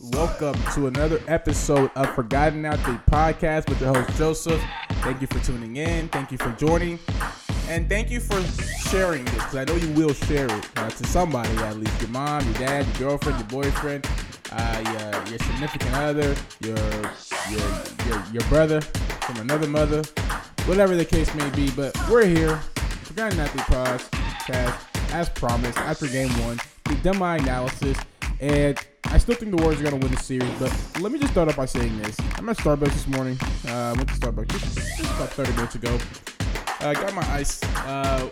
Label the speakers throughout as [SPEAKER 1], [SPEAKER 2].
[SPEAKER 1] Welcome to another episode of Forgotten Athlete Podcast with your host Joseph. Thank you for tuning in. Thank you for joining. And thank you for sharing this because I know you will share it uh, to somebody at least your mom, your dad, your girlfriend, your boyfriend, uh, your, your significant other, your, your, your, your brother from another mother, whatever the case may be. But we're here, Forgotten Athlete Podcast, as promised, after game one. We've done my analysis. And I still think the Warriors are going to win the series, but let me just start off by saying this. I'm at Starbucks this morning. Uh, I went to Starbucks just, just about 30 minutes ago. I uh, got my ice. Uh,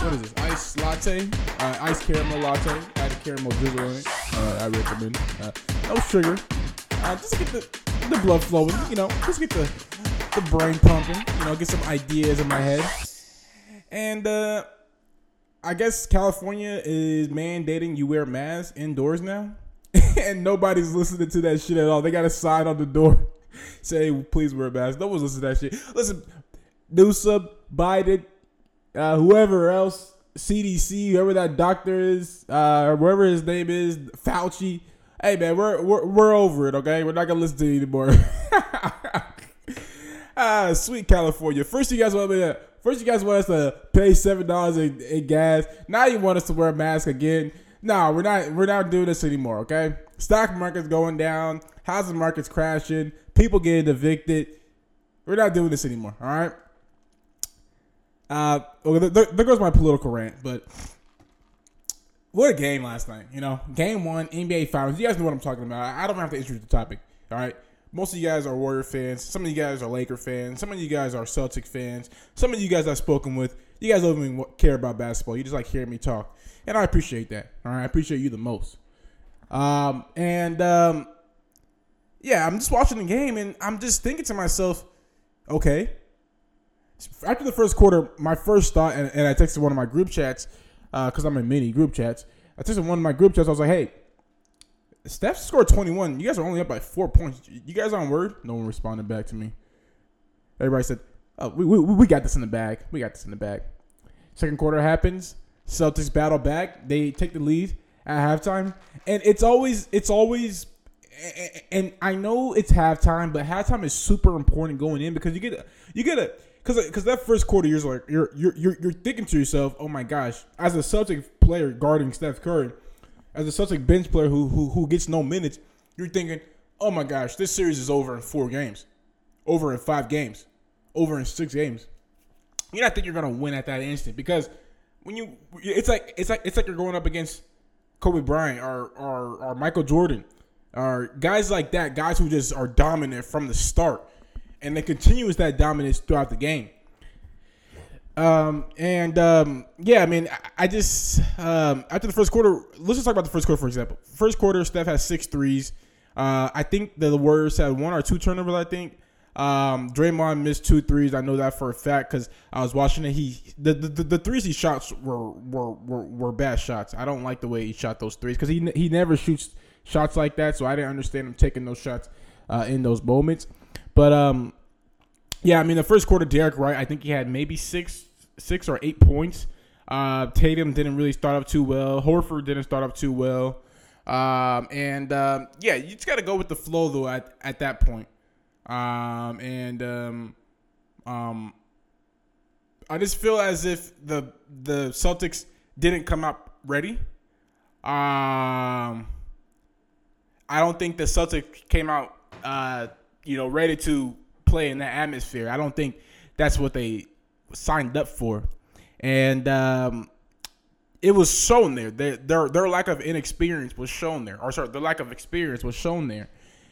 [SPEAKER 1] what is this? Ice latte, uh, ice caramel latte. I had a caramel drizzle in it. Uh, I recommend. Uh, no sugar. Uh, just to get the, the blood flowing. You know, just get the the brain pumping. You know, get some ideas in my head. And uh, I guess California is mandating you wear masks indoors now, and nobody's listening to that shit at all. They got a sign on the door say, "Please wear a mask." No one's listening to that shit. Listen, Newsom, Biden, uh, whoever else, CDC, whoever that doctor is, uh, wherever his name is, Fauci. Hey man, we're we're, we're over it. Okay, we're not gonna listen to you anymore. ah, sweet California. First, you guys want me to First, you guys want us to pay seven dollars in, in, gas. Now you want us to wear a mask again. No, we're not. We're not doing this anymore. Okay. Stock market's going down. Housing market's crashing. People getting evicted. We're not doing this anymore. All right. Uh, well, there, there goes my political rant. But what a game last night. You know, game one, NBA Finals. You guys know what I'm talking about. I don't have to introduce the topic. All right most of you guys are Warrior fans. Some of you guys are Laker fans. Some of you guys are Celtic fans. Some of you guys I've spoken with. You guys don't even care about basketball. You just like hearing me talk, and I appreciate that. All right, I appreciate you the most. Um, and um, yeah, I'm just watching the game, and I'm just thinking to myself, okay. After the first quarter, my first thought, and, and I texted one of my group chats because uh, I'm in many group chats. I texted one of my group chats. I was like, hey Steph scored 21. You guys are only up by four points. You guys on word? No one responded back to me. Everybody said, "Oh, we, we, we got this in the bag. We got this in the bag." Second quarter happens. Celtics battle back. They take the lead at halftime, and it's always it's always. And I know it's halftime, but halftime is super important going in because you get you get a because because that first quarter you're like you're you're you're thinking to yourself, oh my gosh, as a Celtic player guarding Steph Curry as a Celtic bench player who who who gets no minutes, you're thinking, oh my gosh, this series is over in four games, over in five games, over in six games. You don't think you're gonna win at that instant because when you, it's like it's like it's like you're going up against Kobe Bryant or or, or Michael Jordan or guys like that, guys who just are dominant from the start, and they continues that dominance throughout the game. Um, and um, yeah, I mean, I, I just um, after the first quarter, let's just talk about the first quarter for example. First quarter, Steph has six threes. Uh, I think the Warriors had one or two turnovers. I think um, Draymond missed two threes. I know that for a fact because I was watching it. He the, the, the threes he shot were, were were were bad shots. I don't like the way he shot those threes because he he never shoots shots like that. So I didn't understand him taking those shots uh, in those moments. But um, yeah, I mean the first quarter, Derrick White, I think he had maybe six, six or eight points. Uh, Tatum didn't really start up too well. Horford didn't start up too well. Um, and um, yeah, you just got to go with the flow though at, at that point. Um, and um, um, I just feel as if the the Celtics didn't come up ready. Um, I don't think the Celtics came out, uh, you know, ready to play in that atmosphere. I don't think that's what they signed up for, and um, it was shown there. Their, their their lack of inexperience was shown there, or sorry, their lack of experience was shown there,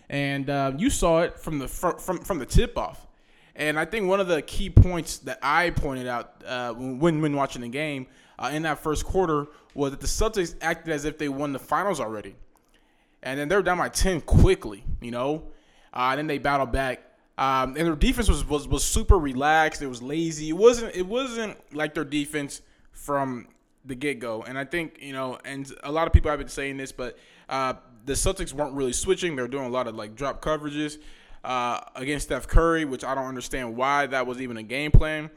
[SPEAKER 1] and uh, you saw it from the from from the tip off. And I think one of the key points that I pointed out uh, when when watching the game uh, in that first quarter was that the Celtics acted as if they won the finals already, and then they were down by ten quickly. You know, uh, and then they battled back um, and their defense was, was was super relaxed. It was lazy. It wasn't it wasn't like their defense from the get go. And I think you know, and a lot of people have been saying this, but uh, the Celtics weren't really switching. They're doing a lot of like drop coverages uh, against Steph Curry, which I don't understand why that was even a game plan.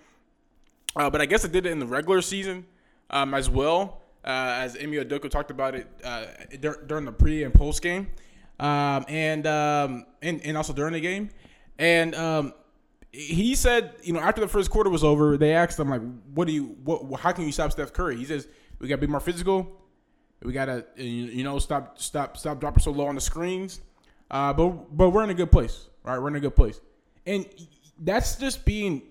[SPEAKER 1] Uh, but I guess I did it in the regular season um, as well, uh, as Ime Udoka talked about it uh, during the pre and post game. um, and um, and and also during the game, and um, he said, you know, after the first quarter was over, they asked him like, "What do you? What? How can you stop Steph Curry?" He says, "We got to be more physical. We got to, you know, stop, stop, stop dropping so low on the screens. Uh, but but we're in a good place, right? We're in a good place, and that's just being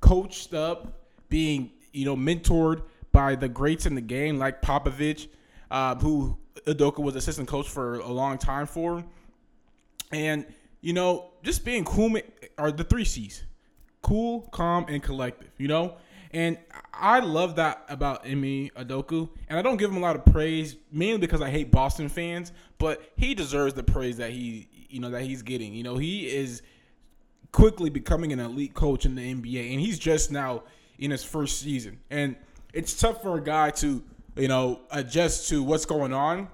[SPEAKER 1] coached up, being you know mentored by the greats in the game like Popovich, uh, who Udoka was assistant coach for a long time for, and you know just being cool are the three C's: cool, calm, and collective. You know, and I love that about Ime Udoka. And I don't give him a lot of praise, mainly because I hate Boston fans, but he deserves the praise that he you know that he's getting. You know, he is quickly becoming an elite coach in the NBA, and he's just now in his first season. And it's tough for a guy to, you know, adjust to what's going on.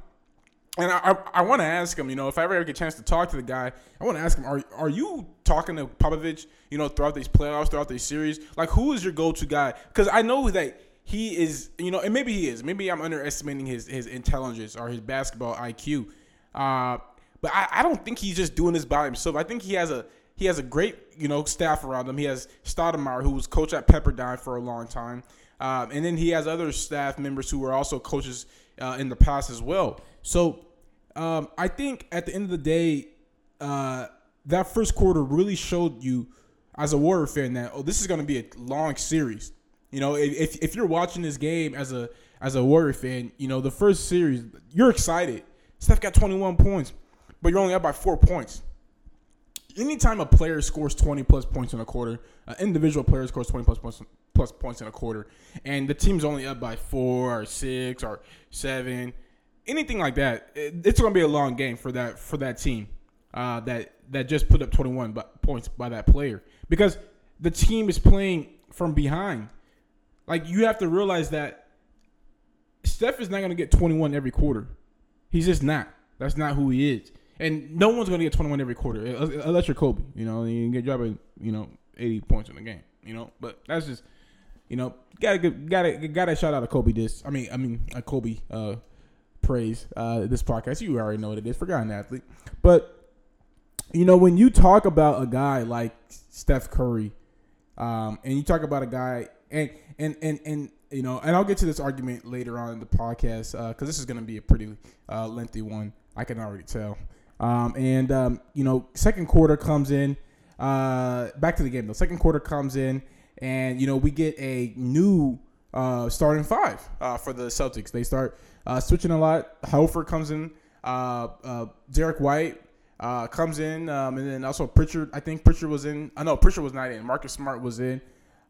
[SPEAKER 1] And I, I, I want to ask him, you know, if I ever get a chance to talk to the guy, I want to ask him, are are you talking to Popovich, you know, throughout these playoffs, throughout these series? Like, who is your go-to guy? Because I know that he is, you know, and maybe he is. Maybe I'm underestimating his his intelligence or his basketball IQ. Uh, but I, I don't think he's just doing this by himself. I think he has a he has a great, you know, staff around him. He has Stoudamire, who was coach at Pepperdine for a long time. Um, and then he has other staff members who were also coaches uh, in the past as well. So um, I think at the end of the day, uh, that first quarter really showed you as a Warrior fan that oh, this is going to be a long series. You know, if if you're watching this game as a as a Warrior fan, you know the first series you're excited. Steph got 21 points, but you're only up by four points. Anytime a player scores 20 plus points in a quarter, an individual player scores 20 plus points plus points in a quarter, and the team's only up by four or six or seven anything like that, it's going to be a long game for that for that team uh, that that just put up 21 points by that player because the team is playing from behind. Like you have to realize that Steph is not going to get 21 every quarter. He's just not. That's not who he is. And no one's going to get 21 every quarter unless you're Kobe. You know, you get dropping you know 80 points in the game. You know, but that's just you know gotta gotta gotta shout out to Kobe. This I mean I mean a Kobe. Uh, praise uh, this podcast. You already know what it is. Forgotten athlete, but you know when you talk about a guy like Steph Curry, um, and you talk about a guy and and and and you know, and I'll get to this argument later on in the podcast because uh, this is going to be a pretty uh, lengthy one. I can already tell. Um, and um, you know, second quarter comes in. Uh, back to the game. The second quarter comes in, and you know we get a new uh, starting five uh, for the Celtics. They start uh, switching a lot. Horford comes in. Uh, uh, Derrick White uh, comes in, um, and then also Pritchard. I think Pritchard was in. I know Pritchard was not in. Marcus Smart was in,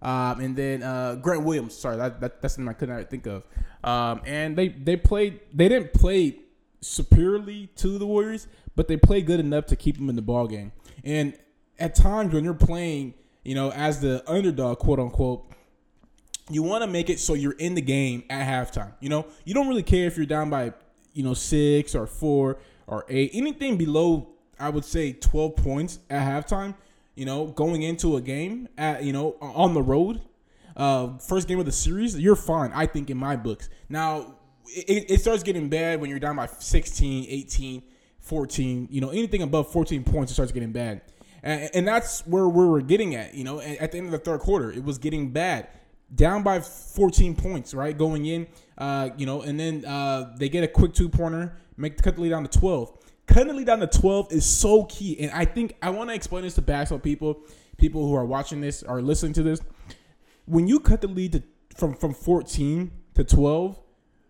[SPEAKER 1] um, and then Grant Williams. Sorry, that, that that's something I couldn't think of. Um, and they they played. They didn't play superiorly to the Warriors, but they played good enough to keep them in the ball game. And at times when you're playing, you know, as the underdog, quote unquote, you want to make it so you're in the game at halftime. You know, you don't really care if you're down by, you know, six or four or eight. Anything below, I would say, 12 points at halftime, you know, going into a game at, you know, on the road, uh, first game of the series, you're fine, I think, in my books. Now, it, it starts getting bad when you're down by 16, 18, 14, you know, anything above 14 points, it starts getting bad. And, and that's where we were getting at, you know, at the end of the third quarter, it was getting bad down by 14 points, right? Going in, uh, you know, and then uh, they get a quick two pointer, make cut the lead down to 12. Cutting the lead down to 12 is so key. And I think I want to explain this to basketball people, people who are watching this or listening to this. When you cut the lead to, from, from 14 to 12,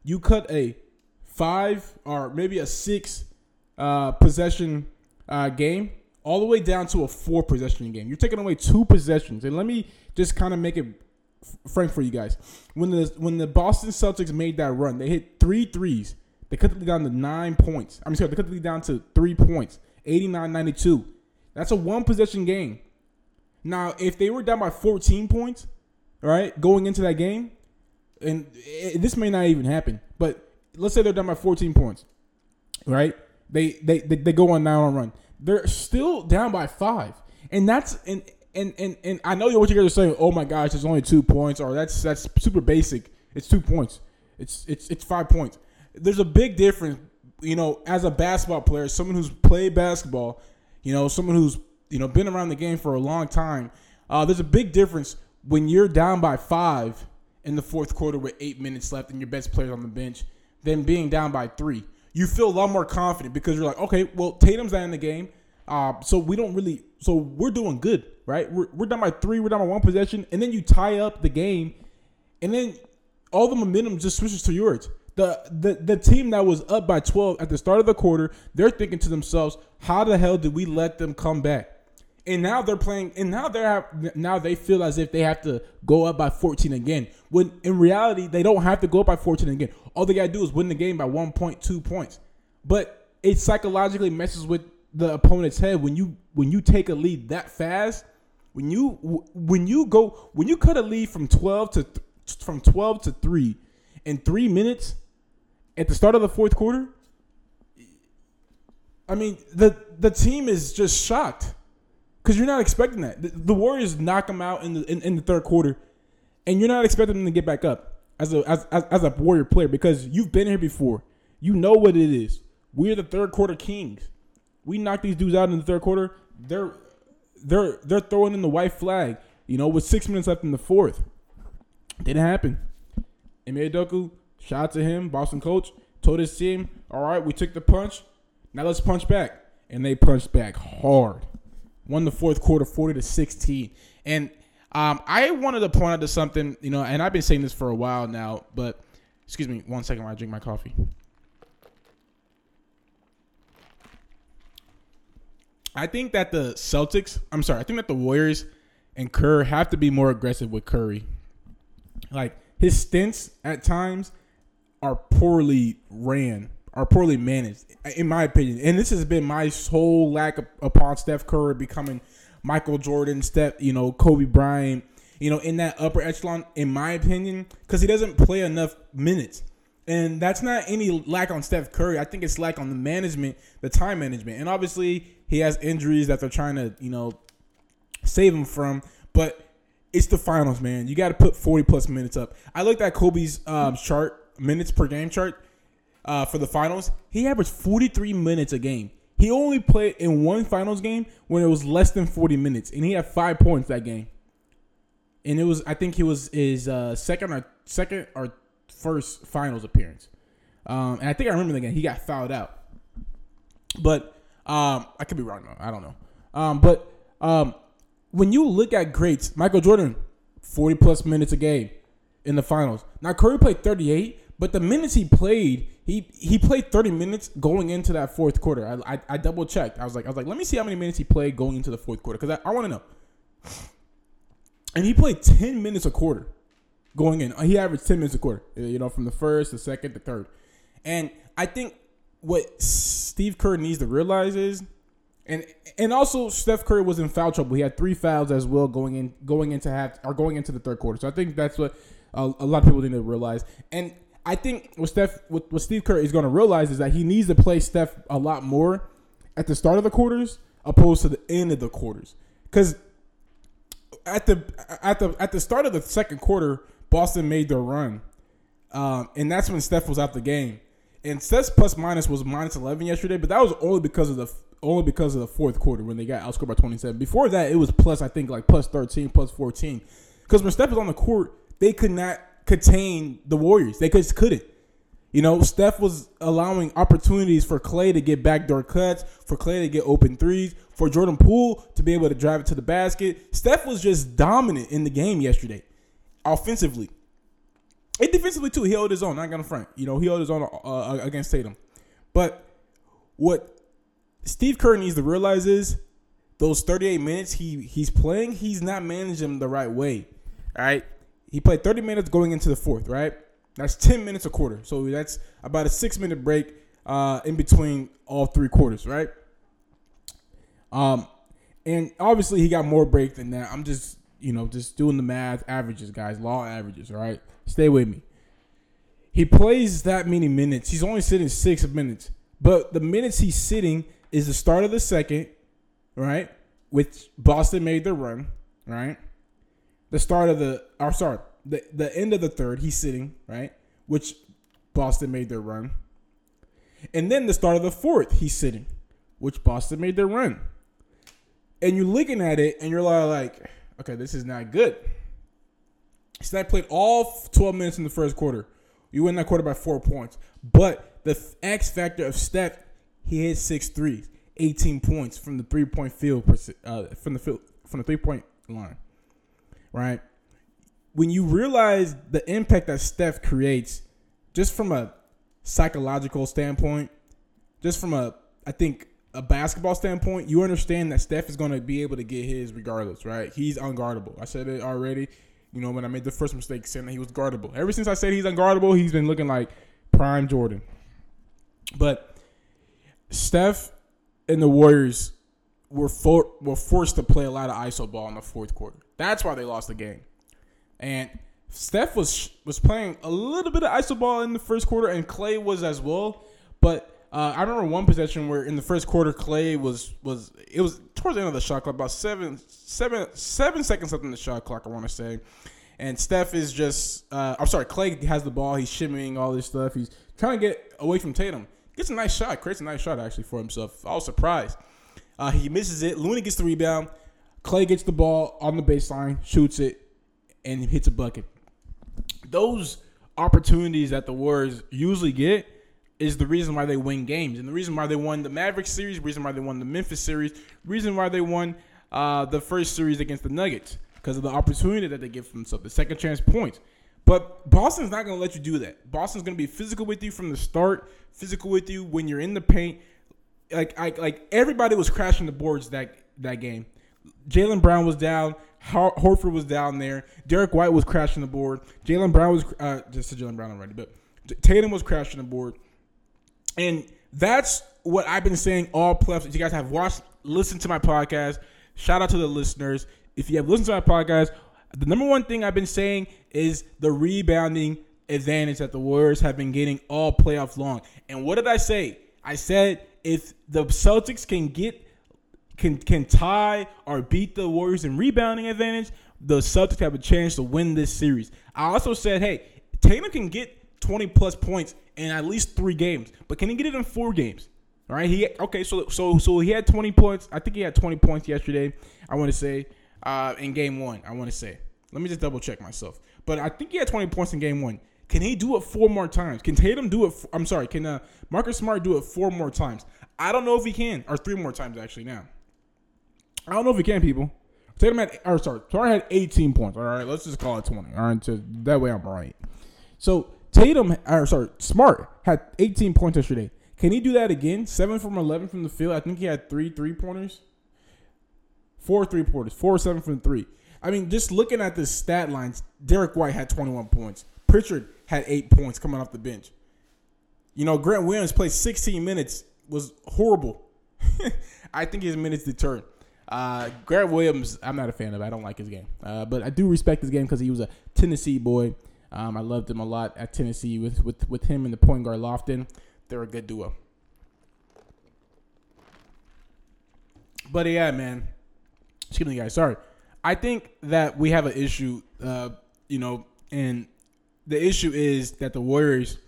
[SPEAKER 1] you cut a five or maybe a six uh, possession uh, game all the way down to a four possession game. You're taking away two possessions. And let me just kind of make it frank for you guys. When the when the Boston Celtics made that run, they hit three threes. They cut the lead down to nine points. I'm sorry, they cut the lead down to three points. 89-92. That's a one possession game. Now, if they were down by 14 points, right, going into that game, and it, this may not even happen, but let's say they're down by 14 points, right? They they they, they go on nine on run. They're still down by five, and that's and and and and I know what you guys are saying. Oh my gosh, it's only two points, or that's that's super basic. It's two points. It's it's it's five points. There's a big difference you know, as a basketball player, someone who's played basketball, you know, someone who's you know been around the game for a long time, uh, there's a big difference when you're down by five in the fourth quarter with eight minutes left and your best player's on the bench than being down by three. You feel a lot more confident because you're like, okay, well, Tatum's not in the game. Uh, so we don't really, so we're doing good, right? We're, we're down by three, we're down by one possession, and then you tie up the game, and then all the momentum just switches to yours. The, the the team that was up by 12 at the start of the quarter, they're thinking to themselves, how the hell did we let them come back? and now they're playing and now they're now they feel as if they have to go up by 14 again when in reality they don't have to go up by 14 again all they gotta do is win the game by 1.2 points but it psychologically messes with the opponent's head when you when you take a lead that fast when you when you go when you cut a lead from 12 to from 12 to 3 in 3 minutes at the start of the fourth quarter I mean the the team is just shocked because you're not expecting that. The, the, Warriors knock them out in the in, in, the third quarter, and you're not expecting them to get back up as a as, as, as a Warrior player because you've been here before. You know what it is. We're the third quarter kings. We knock these dudes out in the third quarter. They're they're they're throwing in the white flag. You know, with six minutes left in the fourth, didn't happen. Ime Udoka, shout out to him, Boston coach, told his team, "All right, we took the punch. Now let's punch back." And they punched back hard won the fourth quarter 40 to 16. And um, I wanted to point out to something, you know, and I've been saying this for a while now, but excuse me one second while I drink my coffee. I think that the Celtics, I'm sorry, I think that the Warriors and Kerr have to be more aggressive with Curry. Like his stints at times are poorly ran are poorly managed, in my opinion. And this has been my whole lack of, upon Steph Curry becoming Michael Jordan, Steph, you know, Kobe Bryant, you know, in that upper echelon, in my opinion, because he doesn't play enough minutes. And that's not any lack on Steph Curry. I think it's lack on the management, the time management. And obviously, he has injuries that they're trying to, you know, save him from. But it's the finals, man. You got to put 40 plus minutes up. I looked at Kobe's um, chart, minutes per game chart uh, for the finals, he averaged 43 minutes a game. He only played in one finals game when it was less than 40 minutes, and he had five points that game. And it was, I think, he was his uh, second or second or first finals appearance. Um, and I think I remember the game. He got fouled out, but um, I could be wrong though. I don't know. Um, but um, when you look at greats, Michael Jordan, 40 plus minutes a game in the finals. Now Curry played 38, but the minutes he played, he he played 30 minutes going into that fourth quarter. I, I, I double checked. I was like I was like, let me see how many minutes he played going into the fourth quarter because I, I want to know. And he played 10 minutes a quarter going in. He averaged 10 minutes a quarter. You know, from the first, the second, the third. And I think what Steve Kerr needs to realize is, and and also Steph Curry was in foul trouble. He had three fouls as well going in going into half or going into the third quarter. So I think that's what a, a lot of people need to realize. And I think what Steph, what, what Steve Kerr is going to realize is that he needs to play Steph a lot more at the start of the quarters opposed to the end of the quarters. Because at the at the at the start of the second quarter, Boston made their run, um, and that's when Steph was out the game. And Steph's plus minus was minus eleven yesterday, but that was only because of the only because of the fourth quarter when they got outscored by twenty seven. Before that, it was plus I think like plus thirteen, plus fourteen. Because when Steph was on the court, they could not contain the Warriors. They just couldn't. You know, Steph was allowing opportunities for Clay to get backdoor cuts, for Clay to get open threes, for Jordan Poole to be able to drive it to the basket. Steph was just dominant in the game yesterday, offensively. And defensively, too. He held his own, not gonna front. You know, he held his own uh, uh against Tatum. But what Steve Kerr needs to realize is those 38 minutes he he's playing, he's not managing them the right way. All right. He played 30 minutes going into the fourth, right? That's 10 minutes a quarter. So that's about a six minute break uh, in between all three quarters, right? Um, and obviously he got more break than that. I'm just, you know, just doing the math, averages, guys, law averages, right? Stay with me. He plays that many minutes. He's only sitting six minutes, but the minutes he's sitting is the start of the second, right? Which Boston made the run, right? the start of the or sorry, the the end of the third, he's sitting, right? Which Boston made their run. And then the start of the fourth, he's sitting, which Boston made their run. And you're looking at it and you're like, okay, this is not good. Steph played all 12 minutes in the first quarter. You win that quarter by four points. But the X factor of Steph, he hit six threes, 18 points from the three point field, uh, from the field, from the three point line. Right? When you realize the impact that Steph creates, just from a psychological standpoint, just from a, I think, a basketball standpoint, you understand that Steph is going to be able to get his regardless, right? He's unguardable. I said it already. You know, when I made the first mistake saying that he was guardable. Ever since I said he's unguardable, he's been looking like prime Jordan. But Steph and the Warriors were for, were forced to play a lot of iso ball in the fourth quarter. That's why they lost the game. And Steph was was playing a little bit of iso ball in the first quarter, and Clay was as well. But uh, I remember one possession where in the first quarter Clay was was it was towards the end of the shot clock, about seven seven seven seconds left in the shot clock. I want to say, and Steph is just uh, I'm sorry, Clay has the ball, he's shimmying all this stuff, he's trying to get away from Tatum. Gets a nice shot, creates a nice shot actually for himself. I was surprised. Uh, he misses it. Looney gets the rebound. Clay gets the ball on the baseline, shoots it, and hits a bucket. Those opportunities that the Warriors usually get is the reason why they win games, and the reason why they won the Mavericks series, reason why they won the Memphis series, reason why they won uh, the first series against the Nuggets because of the opportunity that they give themselves, the second chance points. But Boston's not going to let you do that. Boston's going to be physical with you from the start, physical with you when you're in the paint. Like, I, like everybody was crashing the boards that that game. Jaylen Brown was down. Horford was down there. Derrick White was crashing the board. Jaylen Brown was uh, just to Jaylen Brown already, but Tatum was crashing the board. And that's what I've been saying all playoffs. If you guys have watched, listened to my podcast, shout out to the listeners. If you have listened to my podcast, the number one thing I've been saying is the rebounding advantage that the Warriors have been getting all playoff long. And what did I say? I said if the Celtics can get can can tie or beat the Warriors in rebounding advantage, the Celtics have a chance to win this series. I also said, hey, Tatum can get 20 plus points in at least three games. But can he get it in four games? All right. He okay. So so so he had 20 points. I think he had 20 points yesterday. I want to say uh, in game one. I want to say. Let me just double check myself. But I think he had 20 points in game one. Can he do it four more times? Can Tatum do it? I'm sorry. Can uh, Marcus Smart do it four more times? I don't know if he can, or three more times actually. Now, I don't know if he can. People, Tatum had, or sorry, Smart had 18 points. All right, let's just call it 20. All right, so that way I'm right. So Tatum, or sorry, Smart had 18 points yesterday. Can he do that again? Seven from 11 from the field. I think he had three three pointers, four three pointers, four seven from three. I mean, just looking at the stat lines, Derrick White had 21 points. Pritchard had eight points coming off the bench. You know, Grant Williams played 16 minutes, was horrible. I think his minutes deterred. Uh, Grant Williams, I'm not a fan of. I don't like his game, uh, but I do respect his game because he was a Tennessee boy. Um, I loved him a lot at Tennessee with, with, with him and the point guard Lofton. They're a good duo. But yeah, man. Excuse me, guys. Sorry. I think that we have an issue, uh, you know, and the issue is that the Warriors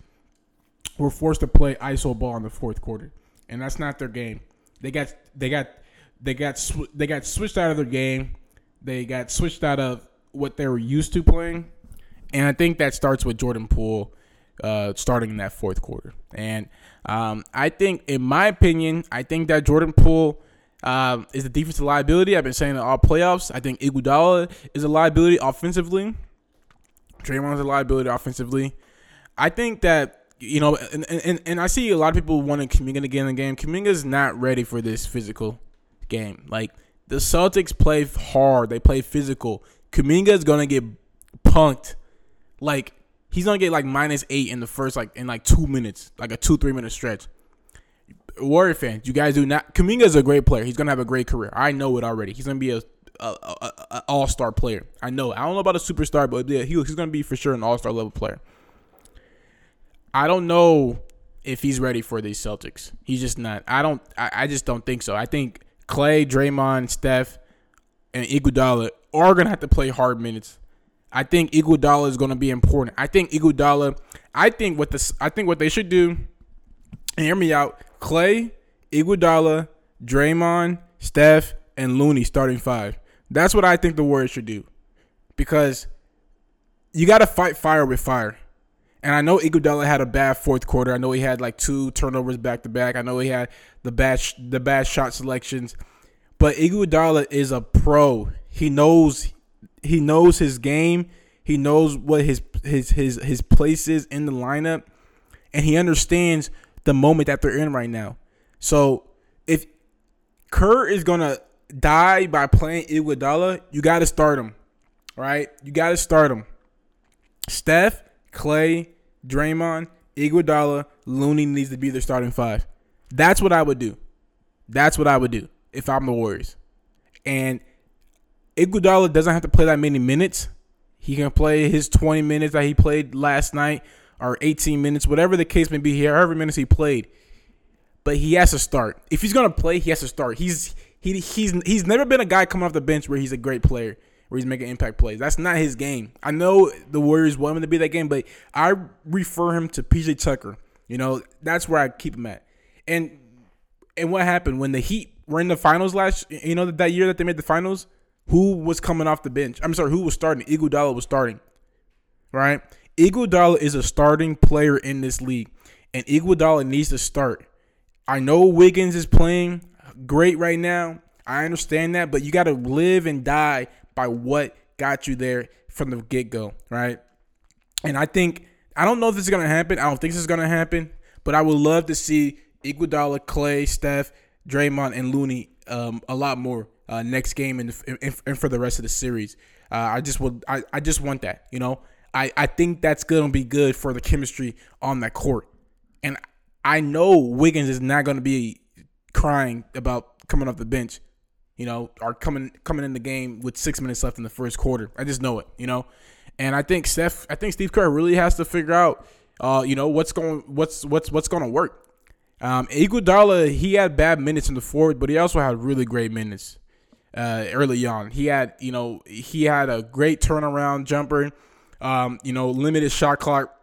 [SPEAKER 1] were forced to play iso ball in the fourth quarter, and that's not their game. They got they got they got sw- they got switched out of their game. They got switched out of what they were used to playing and I think that starts with Jordan Poole uh, starting in that fourth quarter. And um, I think, in my opinion, I think that Jordan Poole uh, is a defensive liability. I've been saying it all playoffs. I think Iguodala is a liability offensively. Draymond is a liability offensively. I think that you know, and, and, and I see a lot of people wanting Kuminga to get in the game. Kuminga's not ready for this physical game. Like the Celtics play hard, they play physical. Kuminga is gonna get punked like he's gonna get like minus eight in the first like in like two minutes, like a two three minute stretch. Warrior fans, you guys do not. Kuminga is a great player. He's gonna have a great career. I know it already. He's gonna be a, a, a, a all star player. I know. I don't know about a superstar, but yeah, he, he's gonna be for sure an all star level player. I don't know if he's ready for these Celtics. He's just not. I don't. I, I just don't think so. I think Clay, Draymond, Steph, and Iguodala are gonna have to play hard minutes I think Iguodala is going to be important. I think Iguodala. I think what this. I think what they should do and hear me out. Clay, Iguodala, Draymond, Steph, and Looney starting five. That's what I think the Warriors should do, because you got to fight fire with fire. And I know Iguodala had a bad fourth quarter. I know he had like two turnovers back to back. I know he had the bad sh- the bad shot selections. But Iguodala is a pro. He knows he knows his game. He knows what his his his his place is in the lineup, and he understands the moment that they're in right now. So if Kerr is gonna die by playing Iguodala, you got to start him, right? You got to start him. Steph, Clay, Draymond, Iguodala, Looney needs to be their starting five. That's what I would do. That's what I would do if I'm the Warriors. And Iguodala doesn't have to play that many minutes. He can play his 20 minutes that he played last night or 18 minutes, whatever the case may be, here, however minutes he played. But he has to start. If he's gonna play, he has to start. He's he he's he's never been a guy coming off the bench where he's a great player, where he's making impact plays. That's not his game. I know the Warriors want him to be that game, but I refer him to PJ Tucker. You know, that's where I keep him at. And and what happened when the Heat were in the finals last you know that year that they made the finals? Who was coming off the bench? I'm sorry, who was starting? Iguodala was starting. Right? Iguodala is a starting player in this league, and Iguodala needs to start. I know Wiggins is playing great right now. I understand that, but you got to live and die by what got you there from the get go, right? And I think I don't know if this is gonna happen. I don't think this is gonna happen, but I would love to see Iguodala, Clay, Steph, Draymond, and Looney um, a lot more uh, next game and, and, and, for the rest of the series. Uh, I just would I, I just want that, you know. I, I think that's gonna be good for the chemistry on that court. And I know Wiggins is not gonna be crying about coming off the bench, you know, or coming coming in the game with six minutes left in the first quarter. I just know it, you know. And I think Steph I think Steve Kerr really has to figure out uh, you know, what's going what's what's what's gonna work. Um, Iguodala, he had bad minutes in the fourth, but he also had really great minutes uh, early on. He had, you know, he had a great turnaround jumper, um, you know, limited shot clock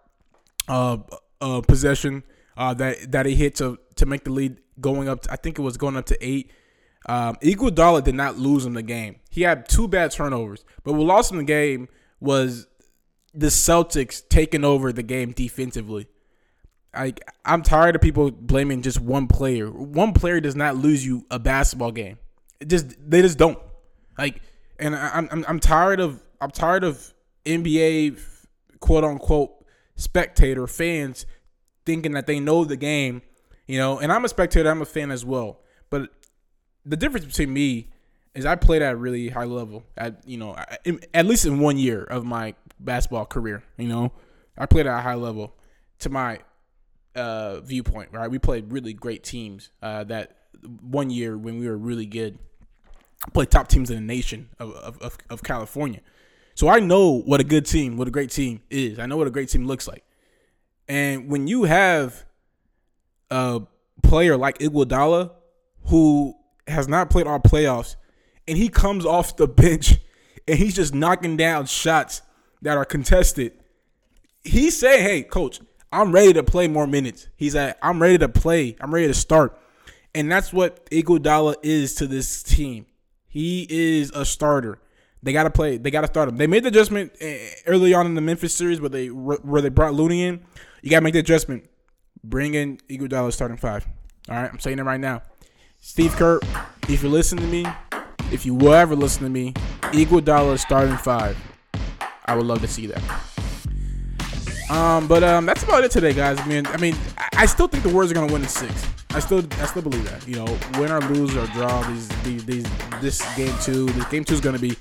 [SPEAKER 1] uh, uh, possession uh, that that he hit to to make the lead going up. To, I think it was going up to eight. Um, Iguodala did not lose in the game. He had two bad turnovers, but what lost him the game was the Celtics taking over the game defensively. Like I'm tired of people blaming just one player. One player does not lose you a basketball game. Just they just don't. Like, and I'm I'm, I'm tired of I'm tired of NBA quote unquote spectator fans thinking that they know the game, you know. And I'm a spectator. I'm a fan as well. But the difference between me is I played at a really high level at you know at least in one year of my basketball career. You know, I played at a high level to my uh, viewpoint. Right, we played really great teams uh, that one year when we were really good played top teams in the nation of, of, of, California. So I know what a good team, what a great team is. I know what a great team looks like. And when you have a player like Iguodala who has not played all playoffs and he comes off the bench and he's just knocking down shots that are contested, he's saying, "Hey, coach, I'm ready to play more minutes." He's like, "I'm ready to play. I'm ready to start." And that's what Iguodala is to this team. He is a starter. They got to play. They got to start him. They made the adjustment eh, early on in the Memphis series where they where they brought Looney in. You got to make the adjustment. Bring in Iguodala starting five. All right, I'm saying it right now. Steve Kerr, if you listen to me, if you will ever listen to me, Iguodala starting five. I would love to see that. Um, but um, that's about it today, guys. I mean, I mean, I still think the Warriors are gonna win in six. I still I still believe that. You know, win or lose or draw these these, these this game two. This game two is gonna be.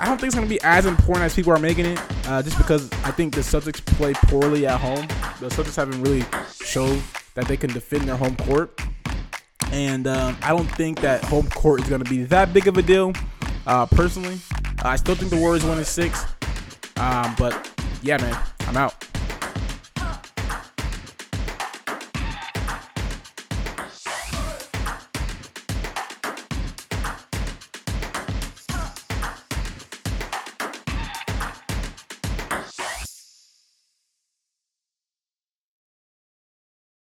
[SPEAKER 1] I don't think it's gonna be as important as people are making it. Uh, just because I think the Celtics play poorly at home. The Celtics haven't really showed that they can defend their home court, and um, I don't think that home court is gonna be that big of a deal. Uh, personally, I still think the Warriors win in six. Um, but yeah, man, I'm out.